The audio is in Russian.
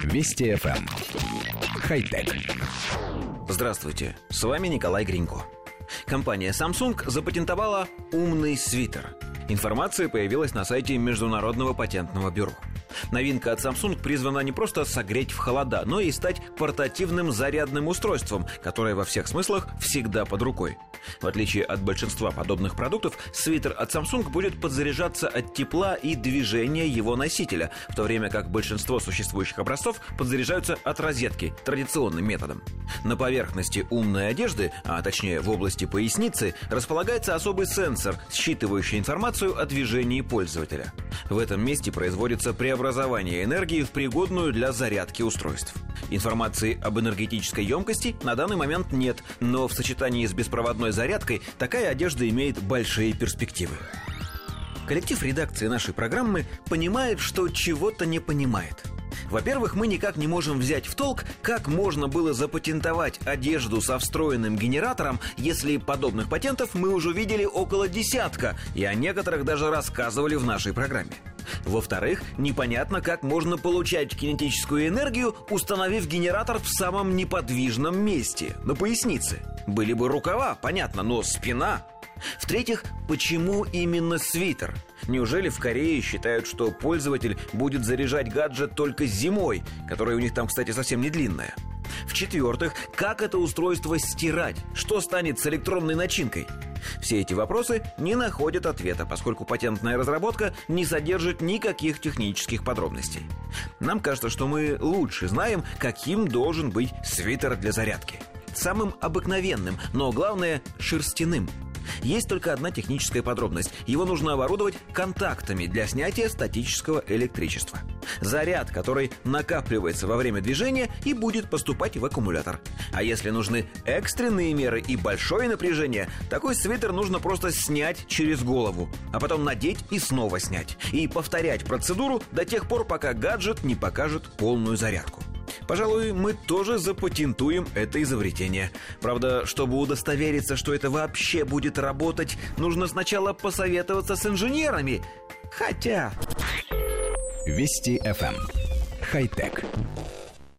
Вести FM. Эм. Хай-тек. Здравствуйте, с вами Николай Гринько. Компания Samsung запатентовала умный свитер. Информация появилась на сайте Международного патентного бюро. Новинка от Samsung призвана не просто согреть в холода, но и стать портативным зарядным устройством, которое во всех смыслах всегда под рукой. В отличие от большинства подобных продуктов, свитер от Samsung будет подзаряжаться от тепла и движения его носителя, в то время как большинство существующих образцов подзаряжаются от розетки, традиционным методом. На поверхности умной одежды, а точнее в области поясницы, располагается особый сенсор, считывающий информацию о движении пользователя. В этом месте производится преобразование энергии в пригодную для зарядки устройств. Информации об энергетической емкости на данный момент нет, но в сочетании с беспроводной зарядкой такая одежда имеет большие перспективы. Коллектив редакции нашей программы понимает, что чего-то не понимает. Во-первых, мы никак не можем взять в толк, как можно было запатентовать одежду со встроенным генератором, если подобных патентов мы уже видели около десятка, и о некоторых даже рассказывали в нашей программе. Во-вторых, непонятно, как можно получать кинетическую энергию, установив генератор в самом неподвижном месте, на пояснице. Были бы рукава, понятно, но спина... В-третьих, почему именно свитер? Неужели в Корее считают, что пользователь будет заряжать гаджет только зимой, которая у них там, кстати, совсем не длинная? В-четвертых, как это устройство стирать? Что станет с электронной начинкой? Все эти вопросы не находят ответа, поскольку патентная разработка не содержит никаких технических подробностей. Нам кажется, что мы лучше знаем, каким должен быть свитер для зарядки. Самым обыкновенным, но главное шерстяным – есть только одна техническая подробность. Его нужно оборудовать контактами для снятия статического электричества. Заряд, который накапливается во время движения и будет поступать в аккумулятор. А если нужны экстренные меры и большое напряжение, такой свитер нужно просто снять через голову, а потом надеть и снова снять. И повторять процедуру до тех пор, пока гаджет не покажет полную зарядку. Пожалуй, мы тоже запатентуем это изобретение. Правда, чтобы удостовериться, что это вообще будет работать, нужно сначала посоветоваться с инженерами. Хотя... Вести FM. Эм. Хай-тек.